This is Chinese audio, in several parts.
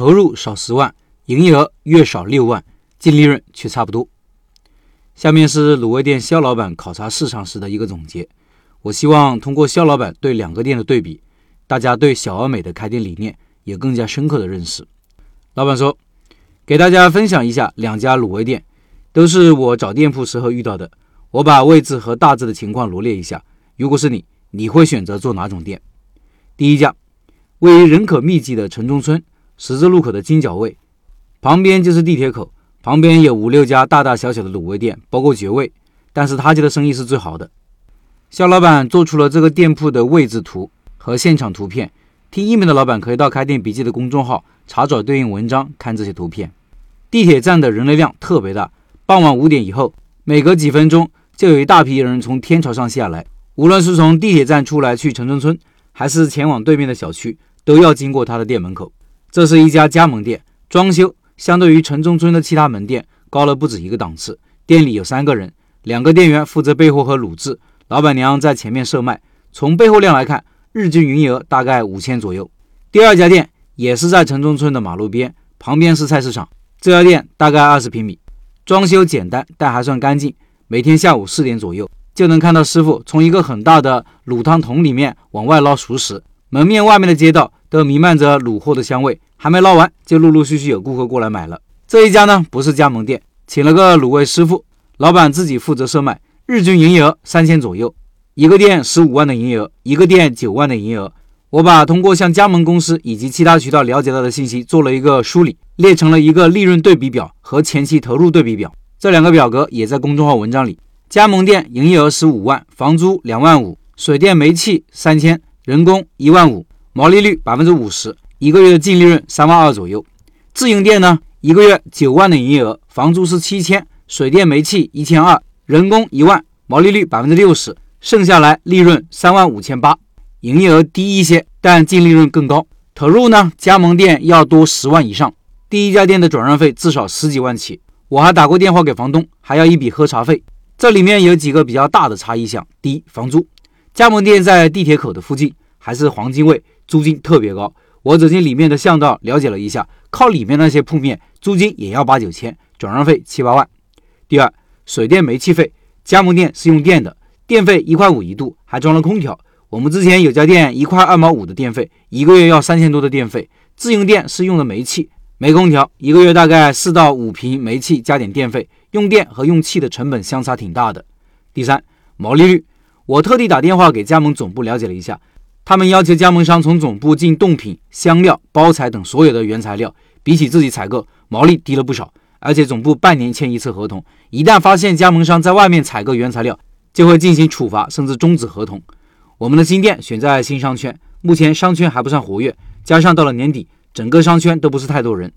投入少十万，营业额月少六万，净利润却差不多。下面是卤味店肖老板考察市场时的一个总结。我希望通过肖老板对两个店的对比，大家对小而美的开店理念有更加深刻的认识。老板说，给大家分享一下两家卤味店，都是我找店铺时候遇到的。我把位置和大致的情况罗列一下。如果是你，你会选择做哪种店？第一家，位于人口密集的城中村十字路口的金角位，旁边就是地铁口，旁边有五六家大大小小的卤味店，包括绝味，但是他家的生意是最好的。肖老板做出了这个店铺的位置图和现场图片，听音频的老板可以到开店笔记的公众号查找对应文章看这些图片。地铁站的人流量特别大，傍晚五点以后，每隔几分钟。就有一大批人从天桥上下来，无论是从地铁站出来去城中村，还是前往对面的小区，都要经过他的店门口。这是一家加盟店，装修相对于城中村的其他门店高了不止一个档次。店里有三个人，两个店员负责备货和卤制，老板娘在前面售卖。从备货量来看，日均营业额大概五千左右。第二家店也是在城中村的马路边，旁边是菜市场。这家店大概二十平米，装修简单，但还算干净。每天下午四点左右，就能看到师傅从一个很大的卤汤桶里面往外捞熟食。门面外面的街道都弥漫着卤货的香味，还没捞完，就陆陆续续有顾客过来买了。这一家呢，不是加盟店，请了个卤味师傅，老板自己负责售卖，日均营业额三千左右。一个店十五万的营业额，一个店九万的营业额。我把通过向加盟公司以及其他渠道了解到的信息做了一个梳理，列成了一个利润对比表和前期投入对比表。这两个表格也在公众号文章里。加盟店营业额十五万，房租两万五，水电煤气三千，人工一万五，毛利率百分之五十，一个月的净利润三万二左右。自营店呢，一个月九万的营业额，房租是七千，水电煤气一千二，人工一万，毛利率百分之六十，剩下来利润三万五千八，营业额低一些，但净利润更高。投入呢，加盟店要多十万以上，第一家店的转让费至少十几万起。我还打过电话给房东，还要一笔喝茶费。这里面有几个比较大的差异项：第一，房租，加盟店在地铁口的附近，还是黄金位，租金特别高。我走进里面的巷道，了解了一下，靠里面那些铺面，租金也要八九千，转让费七八万。第二，水电煤气费，加盟店是用电的，电费一块五一度，还装了空调。我们之前有家店一块二毛五的电费，一个月要三千多的电费。自营店是用的煤气。没空调，一个月大概四到五瓶煤气加点电费，用电和用气的成本相差挺大的。第三，毛利率，我特地打电话给加盟总部了解了一下，他们要求加盟商从总部进冻品、香料、包材等所有的原材料，比起自己采购，毛利低了不少。而且总部半年签一次合同，一旦发现加盟商在外面采购原材料，就会进行处罚，甚至终止合同。我们的新店选在新商圈，目前商圈还不算活跃，加上到了年底。整个商圈都不是太多人，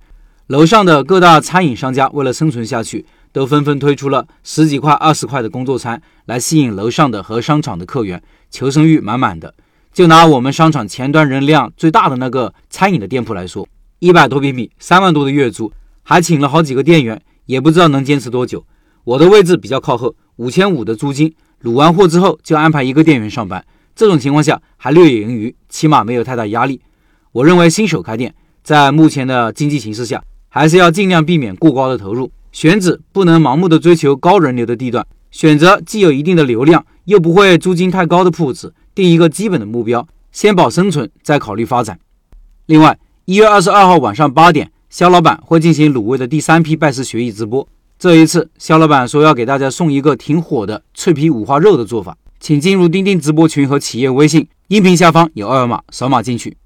楼上的各大餐饮商家为了生存下去，都纷纷推出了十几块、二十块的工作餐来吸引楼上的和商场的客源，求生欲满满的。就拿我们商场前端人量最大的那个餐饮的店铺来说，一百多平米，三万多的月租，还请了好几个店员，也不知道能坚持多久。我的位置比较靠后，五千五的租金，卤完货之后就安排一个店员上班，这种情况下还略有盈余，起码没有太大压力。我认为新手开店。在目前的经济形势下，还是要尽量避免过高的投入，选址不能盲目的追求高人流的地段，选择既有一定的流量又不会租金太高的铺子，定一个基本的目标，先保生存，再考虑发展。另外，一月二十二号晚上八点，肖老板会进行卤味的第三批拜师学艺直播。这一次，肖老板说要给大家送一个挺火的脆皮五花肉的做法，请进入钉钉直播群和企业微信，音频下方有二维码，扫码进去。